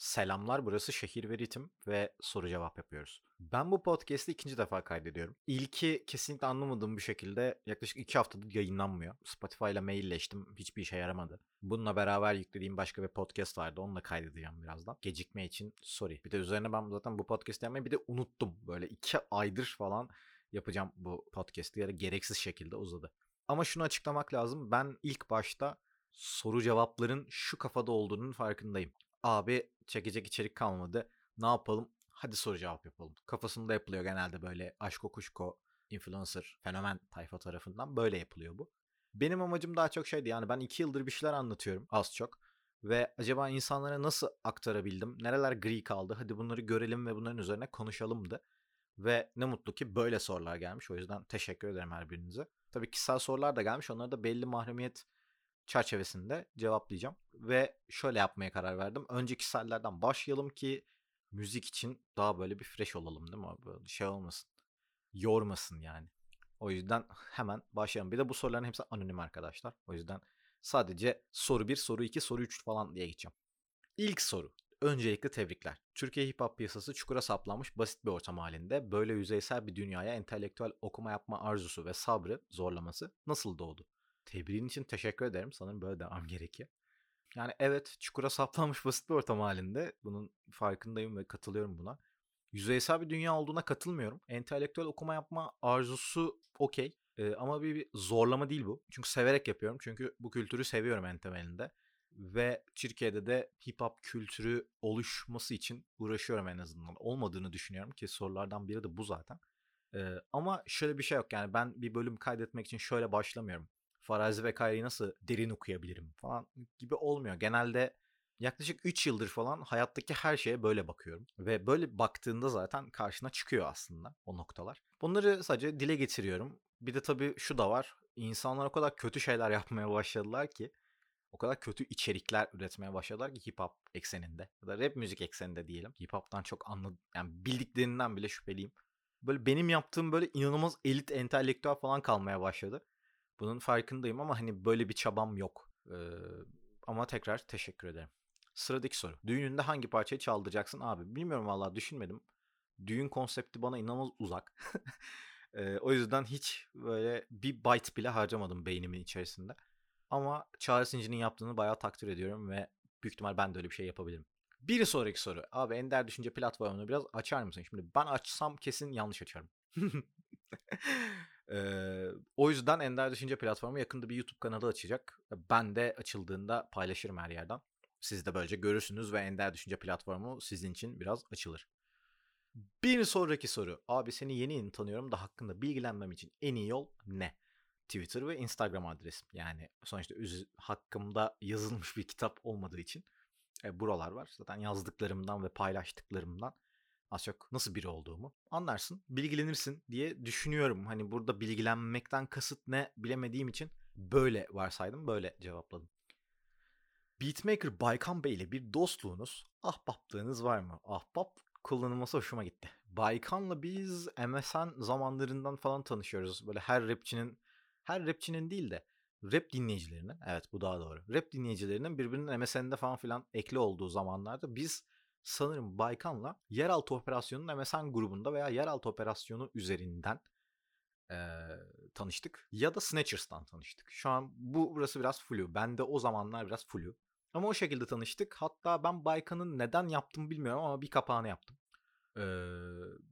Selamlar burası Şehir ve Ritim ve soru cevap yapıyoruz. Ben bu podcast'i ikinci defa kaydediyorum. İlki kesinlikle anlamadığım bir şekilde yaklaşık iki haftadır yayınlanmıyor. Spotify ile mailleştim hiçbir işe yaramadı. Bununla beraber yüklediğim başka bir podcast vardı onu da kaydedeceğim birazdan. Gecikme için sorry. Bir de üzerine ben zaten bu podcast'i yapmayı bir de unuttum. Böyle iki aydır falan yapacağım bu podcast'i ya gereksiz şekilde uzadı. Ama şunu açıklamak lazım. Ben ilk başta soru cevapların şu kafada olduğunun farkındayım. Abi çekecek içerik kalmadı. Ne yapalım? Hadi soru cevap yapalım. Kafasında yapılıyor genelde böyle aşko kuşko influencer fenomen tayfa tarafından böyle yapılıyor bu. Benim amacım daha çok şeydi yani ben iki yıldır bir şeyler anlatıyorum az çok. Ve acaba insanlara nasıl aktarabildim? Nereler gri kaldı? Hadi bunları görelim ve bunların üzerine konuşalımdı. Ve ne mutlu ki böyle sorular gelmiş. O yüzden teşekkür ederim her birinize. Tabii kişisel sorular da gelmiş. Onları da belli mahremiyet çerçevesinde cevaplayacağım. Ve şöyle yapmaya karar verdim. Önceki kişisellerden başlayalım ki müzik için daha böyle bir fresh olalım değil mi? Böyle şey olmasın. Yormasın yani. O yüzden hemen başlayalım. Bir de bu soruların hepsi anonim arkadaşlar. O yüzden sadece soru 1, soru 2, soru 3 falan diye gideceğim. İlk soru. Öncelikle tebrikler. Türkiye hip hop piyasası çukura saplanmış basit bir ortam halinde böyle yüzeysel bir dünyaya entelektüel okuma yapma arzusu ve sabrı zorlaması nasıl doğdu? Tebriğin için teşekkür ederim. Sanırım böyle devam gerekiyor. Yani evet çukura saplanmış basit bir ortam halinde. Bunun farkındayım ve katılıyorum buna. Yüzeysel bir dünya olduğuna katılmıyorum. Entelektüel okuma yapma arzusu okey. Ee, ama bir, bir zorlama değil bu. Çünkü severek yapıyorum. Çünkü bu kültürü seviyorum en temelinde. Ve Türkiye'de de hip hop kültürü oluşması için uğraşıyorum en azından. Olmadığını düşünüyorum ki sorulardan biri de bu zaten. Ee, ama şöyle bir şey yok yani ben bir bölüm kaydetmek için şöyle başlamıyorum. Farazi ve Kayri'yi nasıl derin okuyabilirim falan gibi olmuyor. Genelde yaklaşık 3 yıldır falan hayattaki her şeye böyle bakıyorum. Ve böyle baktığında zaten karşına çıkıyor aslında o noktalar. Bunları sadece dile getiriyorum. Bir de tabii şu da var. İnsanlar o kadar kötü şeyler yapmaya başladılar ki o kadar kötü içerikler üretmeye başladılar ki hip hop ekseninde ya da rap müzik ekseninde diyelim. Hip hop'tan çok anladım yani bildiklerinden bile şüpheliyim. Böyle benim yaptığım böyle inanılmaz elit entelektüel falan kalmaya başladı. Bunun farkındayım ama hani böyle bir çabam yok. Ee, ama tekrar teşekkür ederim. Sıradaki soru. Düğününde hangi parçayı çaldıracaksın abi? Bilmiyorum vallahi düşünmedim. Düğün konsepti bana inanılmaz uzak. ee, o yüzden hiç böyle bir byte bile harcamadım beynimin içerisinde. Ama Çağrı Sinci'nin yaptığını bayağı takdir ediyorum ve büyük ihtimal ben de öyle bir şey yapabilirim. Bir sonraki soru. Abi Ender Düşünce platformunu biraz açar mısın? Şimdi ben açsam kesin yanlış açarım. ee, o yüzden Ender Düşünce platformu yakında bir YouTube kanalı açacak. Ben de açıldığında paylaşırım her yerden. Siz de böylece görürsünüz ve Ender Düşünce platformu sizin için biraz açılır. Bir sonraki soru. Abi seni yeni yeni tanıyorum da hakkında bilgilenmem için en iyi yol ne? Twitter ve Instagram adresim. Yani sonuçta üz- hakkımda yazılmış bir kitap olmadığı için e, buralar var. Zaten yazdıklarımdan ve paylaştıklarımdan az çok nasıl biri olduğumu anlarsın, bilgilenirsin diye düşünüyorum. Hani burada bilgilenmekten kasıt ne bilemediğim için böyle varsaydım, böyle cevapladım. Beatmaker Baykan Bey ile bir dostluğunuz, ahbaplığınız var mı? Ahbap kullanılması hoşuma gitti. Baykan'la biz MSN zamanlarından falan tanışıyoruz. Böyle her rapçinin her rapçinin değil de rap dinleyicilerinin evet bu daha doğru. Rap dinleyicilerinin birbirinin MSN'de falan filan ekli olduğu zamanlarda biz sanırım Baykan'la Yeraltı Operasyonu'nun MSN grubunda veya Yeraltı Operasyonu üzerinden e, tanıştık. Ya da Snatchers'tan tanıştık. Şu an bu burası biraz flu. Ben de o zamanlar biraz flu. Ama o şekilde tanıştık. Hatta ben Baykan'ın neden yaptım bilmiyorum ama bir kapağını yaptım. Ee,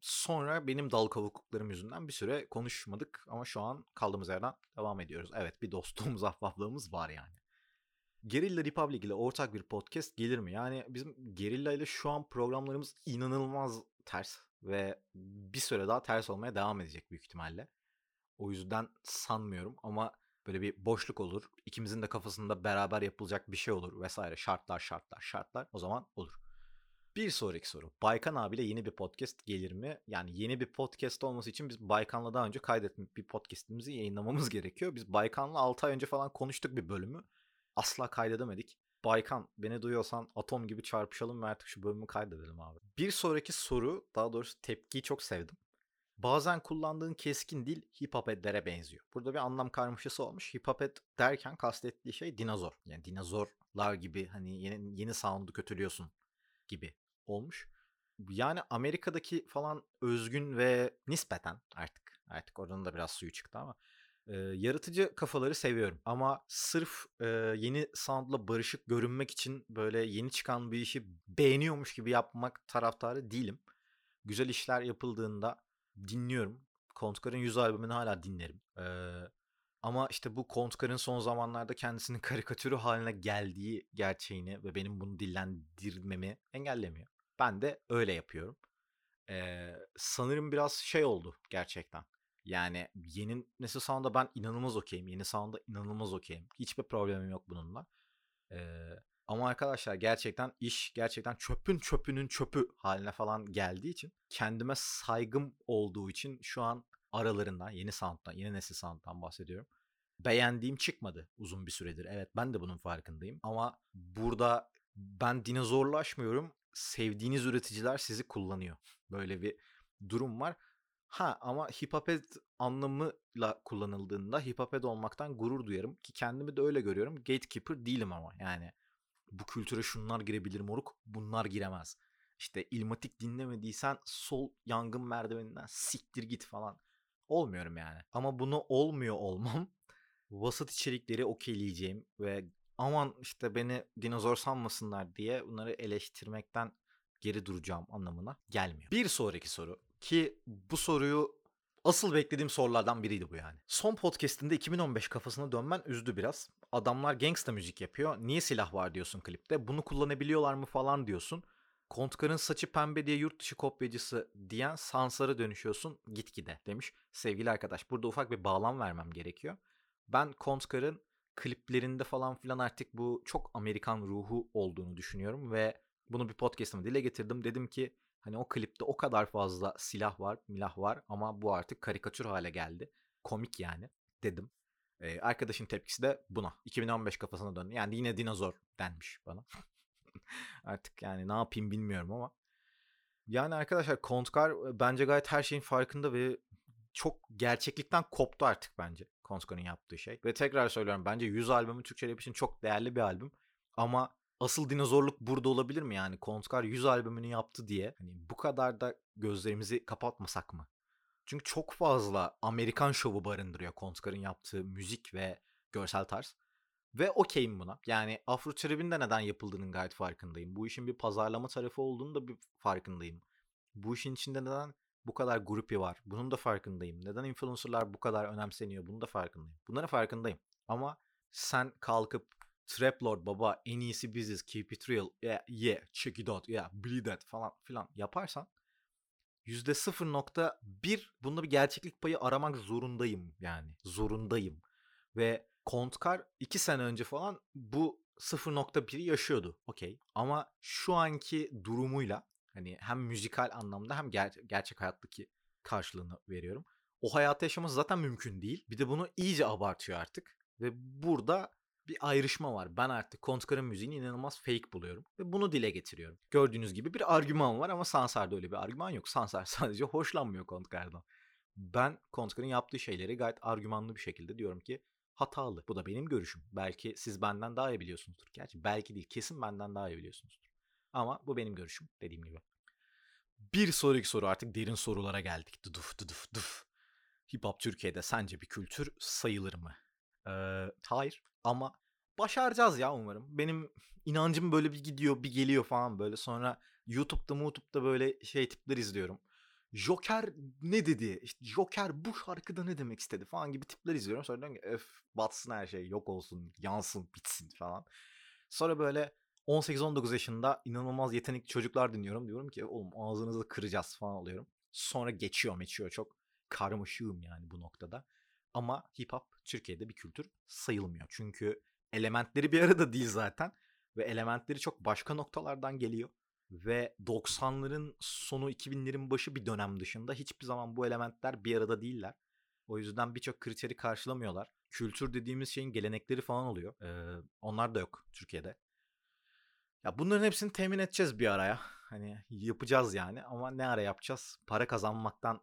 sonra benim dal kavukluklarım yüzünden bir süre konuşmadık ama şu an kaldığımız yerden devam ediyoruz. Evet bir dostluğumuz, ahbaplığımız var yani. Gerilla Republic ile ortak bir podcast gelir mi? Yani bizim Gerilla ile şu an programlarımız inanılmaz ters ve bir süre daha ters olmaya devam edecek büyük ihtimalle. O yüzden sanmıyorum ama böyle bir boşluk olur. İkimizin de kafasında beraber yapılacak bir şey olur vesaire. Şartlar şartlar şartlar o zaman olur. Bir sonraki soru. Baykan abiyle yeni bir podcast gelir mi? Yani yeni bir podcast olması için biz Baykan'la daha önce kaydetmek bir podcastimizi yayınlamamız gerekiyor. Biz Baykan'la 6 ay önce falan konuştuk bir bölümü. Asla kaydedemedik. Baykan beni duyuyorsan atom gibi çarpışalım ve artık şu bölümü kaydedelim abi. Bir sonraki soru daha doğrusu tepkiyi çok sevdim. Bazen kullandığın keskin dil hip hop edlere benziyor. Burada bir anlam karmaşası olmuş. Hip hop ed derken kastettiği şey dinozor. Yani dinozorlar gibi hani yeni, yeni sound'u kötülüyorsun gibi olmuş. Yani Amerika'daki falan özgün ve nispeten artık artık oradan da biraz suyu çıktı ama e, yaratıcı kafaları seviyorum. Ama sırf e, yeni soundla barışık görünmek için böyle yeni çıkan bir işi beğeniyormuş gibi yapmak taraftarı değilim. Güzel işler yapıldığında dinliyorum. Kontkar'ın 100 albümünü hala dinlerim. Ee, ama işte bu Kontkar'ın son zamanlarda kendisinin karikatürü haline geldiği gerçeğini ve benim bunu dillendirmemi engellemiyor. Ben de öyle yapıyorum. Ee, sanırım biraz şey oldu gerçekten. Yani yeni nesil sound'a ben inanılmaz okeyim. Yeni sound'a inanılmaz okeyim. Hiçbir problemim yok bununla. Ee, ama arkadaşlar gerçekten iş gerçekten çöpün çöpünün çöpü haline falan geldiği için kendime saygım olduğu için şu an aralarından yeni sound'dan, yeni nesil sound'dan bahsediyorum. Beğendiğim çıkmadı uzun bir süredir. Evet ben de bunun farkındayım. Ama burada ben dinozorlaşmıyorum. Sevdiğiniz üreticiler sizi kullanıyor. Böyle bir durum var. Ha ama hipaped anlamıyla kullanıldığında hipaped olmaktan gurur duyarım ki kendimi de öyle görüyorum. Gatekeeper değilim ama yani bu kültüre şunlar girebilir moruk bunlar giremez. İşte ilmatik dinlemediysen sol yangın merdiveninden siktir git falan. Olmuyorum yani. Ama bunu olmuyor olmam vasat içerikleri okeyleyeceğim ve aman işte beni dinozor sanmasınlar diye bunları eleştirmekten geri duracağım anlamına gelmiyor. Bir sonraki soru ki bu soruyu asıl beklediğim sorulardan biriydi bu yani. Son podcast'inde 2015 kafasına dönmen üzdü biraz. Adamlar gangsta müzik yapıyor. Niye silah var diyorsun klipte. Bunu kullanabiliyorlar mı falan diyorsun. Kontkar'ın saçı pembe diye yurt dışı kopyacısı diyen Sansar'a dönüşüyorsun gitgide demiş. Sevgili arkadaş burada ufak bir bağlam vermem gerekiyor. Ben Kontkar'ın kliplerinde falan filan artık bu çok Amerikan ruhu olduğunu düşünüyorum ve bunu bir podcast'ıma dile getirdim. Dedim ki hani o klipte o kadar fazla silah var, milah var ama bu artık karikatür hale geldi. Komik yani dedim. Ee, arkadaşın tepkisi de buna. 2015 kafasına döndü. Yani yine dinozor denmiş bana. Artık yani ne yapayım bilmiyorum ama. Yani arkadaşlar Kontkar bence gayet her şeyin farkında ve çok gerçeklikten koptu artık bence Kontkar'ın yaptığı şey. Ve tekrar söylüyorum bence 100 albümü Türkçe rap için çok değerli bir albüm. Ama asıl dinozorluk burada olabilir mi yani? Kontkar 100 albümünü yaptı diye hani bu kadar da gözlerimizi kapatmasak mı? Çünkü çok fazla Amerikan şovu barındırıyor Kontkar'ın yaptığı müzik ve görsel tarz. Ve okeyim buna. Yani Afro Trap'in de neden yapıldığının gayet farkındayım. Bu işin bir pazarlama tarafı olduğunu da bir farkındayım. Bu işin içinde neden bu kadar grupi var. Bunun da farkındayım. Neden influencerlar bu kadar önemseniyor. Bunun da farkındayım. Bunların farkındayım. Ama sen kalkıp Trap Lord baba en iyisi biziz. Keep it real. Yeah, yeah check it out. Yeah, bleed that falan filan yaparsan %0.1 bunda bir gerçeklik payı aramak zorundayım yani. Zorundayım. Ve Kontkar 2 sene önce falan bu 0.1'i yaşıyordu. Okey. Ama şu anki durumuyla hani hem müzikal anlamda hem ger- gerçek hayattaki karşılığını veriyorum. O hayatı yaşaması zaten mümkün değil. Bir de bunu iyice abartıyor artık. Ve burada bir ayrışma var. Ben artık Kontkar'ın müziğini inanılmaz fake buluyorum. Ve bunu dile getiriyorum. Gördüğünüz gibi bir argüman var ama Sansar'da öyle bir argüman yok. Sansar sadece hoşlanmıyor Kontkar'dan. Ben Kontkar'ın yaptığı şeyleri gayet argümanlı bir şekilde diyorum ki hatalı. Bu da benim görüşüm. Belki siz benden daha iyi biliyorsunuzdur. Gerçi belki değil kesin benden daha iyi biliyorsunuzdur. Ama bu benim görüşüm dediğim gibi. Bir sonraki soru artık derin sorulara geldik. Duduf duduf duf. Hip hop Türkiye'de sence bir kültür sayılır mı? Ee, hayır ama başaracağız ya umarım. Benim inancım böyle bir gidiyor bir geliyor falan böyle. Sonra YouTube'da YouTube'da böyle şey tipler izliyorum. Joker ne dedi? İşte Joker bu şarkıda ne demek istedi falan gibi tipler izliyorum. Sonra diyorum ki öf batsın her şey yok olsun yansın bitsin falan. Sonra böyle 18-19 yaşında inanılmaz yetenekli çocuklar dinliyorum. Diyorum ki oğlum ağzınızı kıracağız falan oluyorum. Sonra geçiyor geçiyor çok karmaşığım yani bu noktada. Ama hip hop Türkiye'de bir kültür sayılmıyor. Çünkü elementleri bir arada değil zaten. Ve elementleri çok başka noktalardan geliyor. Ve 90'ların sonu 2000'lerin başı bir dönem dışında hiçbir zaman bu elementler bir arada değiller. O yüzden birçok kriteri karşılamıyorlar. Kültür dediğimiz şeyin gelenekleri falan oluyor. Ee, onlar da yok Türkiye'de. Ya bunların hepsini temin edeceğiz bir araya. Hani yapacağız yani ama ne ara yapacağız? Para kazanmaktan,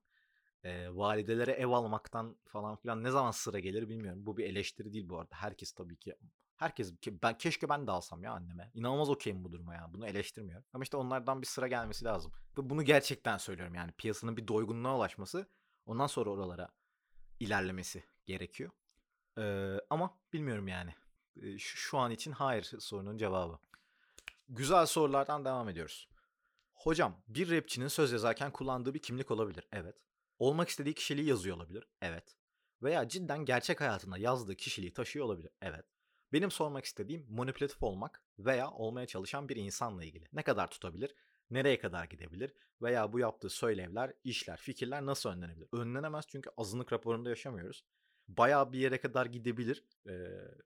e, validelere ev almaktan falan filan ne zaman sıra gelir bilmiyorum. Bu bir eleştiri değil bu arada. Herkes tabii ki Herkes ben keşke ben de alsam ya anneme. İnanılmaz okeyim bu duruma ya. Bunu eleştirmiyorum. Ama işte onlardan bir sıra gelmesi lazım. Ve bunu gerçekten söylüyorum yani piyasanın bir doygunluğa ulaşması ondan sonra oralara ilerlemesi gerekiyor. Ee, ama bilmiyorum yani. Şu, şu an için hayır sorunun cevabı. Güzel sorulardan devam ediyoruz. Hocam bir rapçinin söz yazarken kullandığı bir kimlik olabilir. Evet. Olmak istediği kişiliği yazıyor olabilir. Evet. Veya cidden gerçek hayatında yazdığı kişiliği taşıyor olabilir. Evet. Benim sormak istediğim manipülatif olmak veya olmaya çalışan bir insanla ilgili. Ne kadar tutabilir? Nereye kadar gidebilir? Veya bu yaptığı söylevler, işler, fikirler nasıl önlenebilir? Önlenemez çünkü azınlık raporunda yaşamıyoruz. Bayağı bir yere kadar gidebilir. Ee,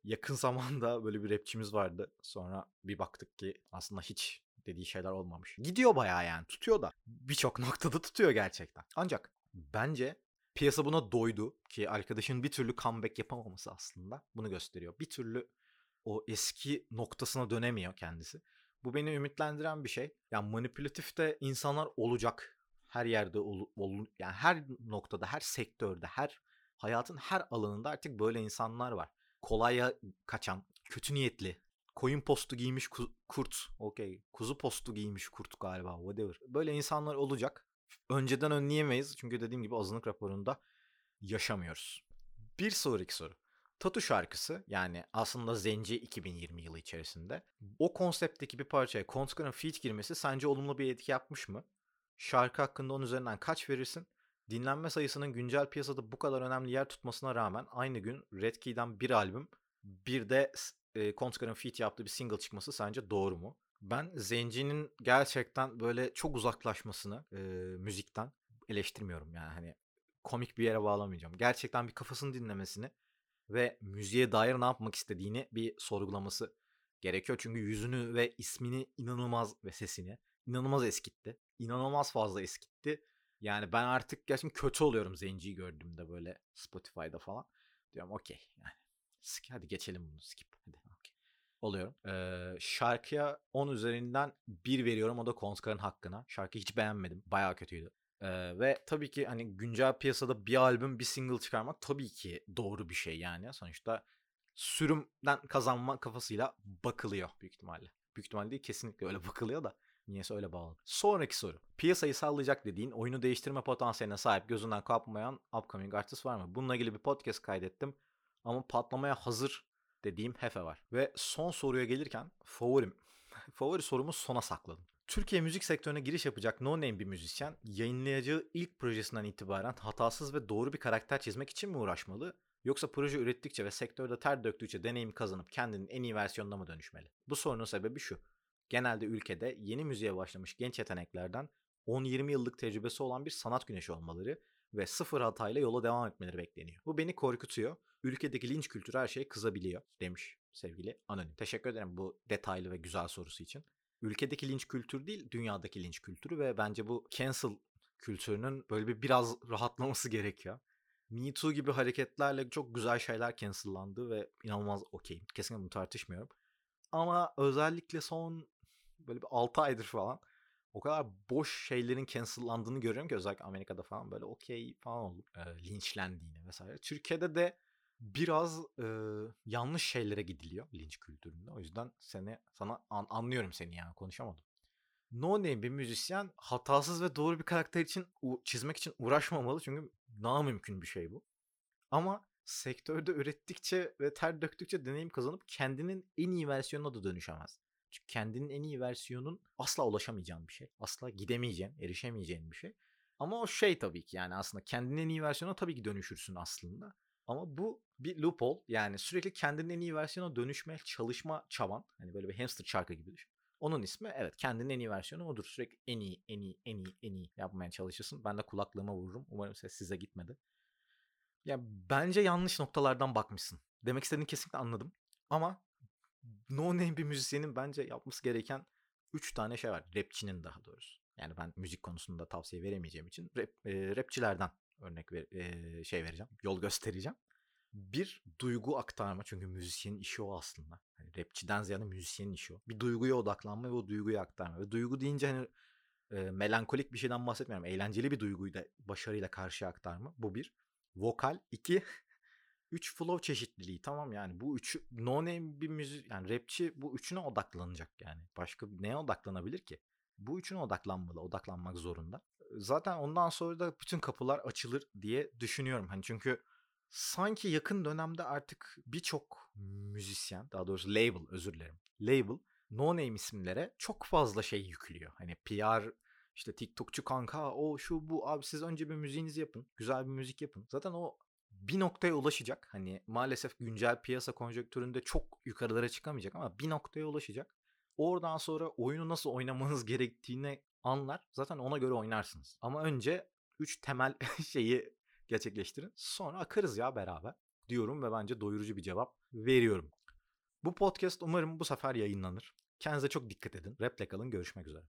yakın zamanda böyle bir rapçimiz vardı. Sonra bir baktık ki aslında hiç dediği şeyler olmamış. Gidiyor bayağı yani tutuyor da. Birçok noktada tutuyor gerçekten. Ancak bence piyasa buna doydu ki arkadaşın bir türlü comeback yapamaması aslında bunu gösteriyor. Bir türlü o eski noktasına dönemiyor kendisi. Bu beni ümitlendiren bir şey. Yani manipülatif de insanlar olacak. Her yerde ol, ol, yani her noktada, her sektörde, her hayatın her alanında artık böyle insanlar var. Kolaya kaçan, kötü niyetli, koyun postu giymiş ku- kurt. Okey. Kuzu postu giymiş kurt galiba. Whatever. Böyle insanlar olacak. Önceden önleyemeyiz. Çünkü dediğim gibi azınlık raporunda yaşamıyoruz. Bir sonraki soru. Tatu şarkısı yani aslında Zenci 2020 yılı içerisinde o konseptteki bir parçaya Kontskar'ın feat girmesi sence olumlu bir etki yapmış mı? Şarkı hakkında onun üzerinden kaç verirsin? Dinlenme sayısının güncel piyasada bu kadar önemli yer tutmasına rağmen aynı gün Red Key'den bir albüm bir de e, Kontskar'ın feat yaptığı bir single çıkması sence doğru mu? Ben Zenci'nin gerçekten böyle çok uzaklaşmasını e, müzikten eleştirmiyorum yani hani komik bir yere bağlamayacağım. Gerçekten bir kafasını dinlemesini ve müziğe dair ne yapmak istediğini bir sorgulaması gerekiyor. Çünkü yüzünü ve ismini inanılmaz ve sesini inanılmaz eskitti. İnanılmaz fazla eskitti. Yani ben artık gerçekten kötü oluyorum Zenci'yi gördüğümde böyle Spotify'da falan. Diyorum okey yani hadi geçelim bunu skip. Oluyorum. Ee, şarkıya 10 üzerinden 1 veriyorum o da Konskar'ın hakkına. Şarkıyı hiç beğenmedim. Bayağı kötüydü. Ee, ve tabii ki hani güncel piyasada bir albüm bir single çıkarmak tabii ki doğru bir şey yani. Sonuçta sürümden kazanma kafasıyla bakılıyor büyük ihtimalle. Büyük ihtimalle değil kesinlikle öyle bakılıyor da. Niyeyse öyle bağlı. Sonraki soru. Piyasayı sallayacak dediğin oyunu değiştirme potansiyeline sahip gözünden kapmayan upcoming artist var mı? Bununla ilgili bir podcast kaydettim. Ama patlamaya hazır dediğim Hefe var. Ve son soruya gelirken favorim. Favori sorumu sona sakladım. Türkiye müzik sektörüne giriş yapacak no name bir müzisyen yayınlayacağı ilk projesinden itibaren hatasız ve doğru bir karakter çizmek için mi uğraşmalı? Yoksa proje ürettikçe ve sektörde ter döktükçe deneyim kazanıp kendinin en iyi versiyonuna mı dönüşmeli? Bu sorunun sebebi şu. Genelde ülkede yeni müziğe başlamış genç yeteneklerden 10-20 yıllık tecrübesi olan bir sanat güneşi olmaları ve sıfır hatayla yola devam etmeleri bekleniyor. Bu beni korkutuyor. Ülkedeki linç kültürü her şeye kızabiliyor demiş sevgili Anonim. Teşekkür ederim bu detaylı ve güzel sorusu için ülkedeki linç kültürü değil dünyadaki linç kültürü ve bence bu cancel kültürünün böyle bir biraz rahatlaması gerekiyor. Me Too gibi hareketlerle çok güzel şeyler cancellandı ve inanılmaz okeyim. Kesinlikle bunu tartışmıyorum. Ama özellikle son böyle bir 6 aydır falan o kadar boş şeylerin cancellandığını görüyorum ki özellikle Amerika'da falan böyle okey falan oldu. E, linçlendiğini vesaire. Türkiye'de de biraz e, yanlış şeylere gidiliyor linç kültüründe. O yüzden seni sana an, anlıyorum seni yani konuşamadım. No name bir müzisyen hatasız ve doğru bir karakter için çizmek için uğraşmamalı çünkü mümkün bir şey bu. Ama sektörde ürettikçe ve ter döktükçe deneyim kazanıp kendinin en iyi versiyonuna da dönüşemez. Çünkü kendinin en iyi versiyonun asla ulaşamayacağın bir şey. Asla gidemeyeceğin, erişemeyeceğin bir şey. Ama o şey tabii ki yani aslında kendinin en iyi versiyonuna tabii ki dönüşürsün aslında. Ama bu bir loophole. Yani sürekli kendinin en iyi versiyona dönüşmeye çalışma çaban. Hani böyle bir hamster çarkı gibi düşün. Onun ismi evet kendinin en iyi versiyonu odur. Sürekli en iyi, en iyi, en iyi, en iyi yapmaya çalışırsın. Ben de kulaklığıma vururum. Umarım ses size gitmedi. Ya bence yanlış noktalardan bakmışsın. Demek istediğini kesinlikle anladım. Ama no name bir müzisyenin bence yapması gereken 3 tane şey var. Rapçinin daha doğrusu. Yani ben müzik konusunda tavsiye veremeyeceğim için rap, e, rapçilerden örnek ver, e, şey vereceğim. Yol göstereceğim. Bir duygu aktarma çünkü müzisyenin işi o aslında. Hani rapçiden ziyade müzisyenin işi o. Bir duyguya odaklanma ve o duyguyu aktarma. Ve duygu deyince hani e, melankolik bir şeyden bahsetmiyorum. Eğlenceli bir duyguyu da başarıyla karşıya aktarma. Bu bir. Vokal. iki 3 flow çeşitliliği tamam yani bu üçü no name bir müzik yani rapçi bu üçüne odaklanacak yani. Başka neye odaklanabilir ki? Bu üçüne odaklanmalı, odaklanmak zorunda. Zaten ondan sonra da bütün kapılar açılır diye düşünüyorum. Hani çünkü sanki yakın dönemde artık birçok müzisyen, daha doğrusu label özür dilerim. Label no name isimlere çok fazla şey yüklüyor. Hani PR işte TikTokçu kanka o şu bu abi siz önce bir müziğinizi yapın. Güzel bir müzik yapın. Zaten o bir noktaya ulaşacak. Hani maalesef güncel piyasa konjonktüründe çok yukarılara çıkamayacak ama bir noktaya ulaşacak. Oradan sonra oyunu nasıl oynamanız gerektiğini anlar. Zaten ona göre oynarsınız. Ama önce 3 temel şeyi gerçekleştirin. Sonra akarız ya beraber diyorum ve bence doyurucu bir cevap veriyorum. Bu podcast umarım bu sefer yayınlanır. Kendinize çok dikkat edin. Raple kalın. Görüşmek üzere.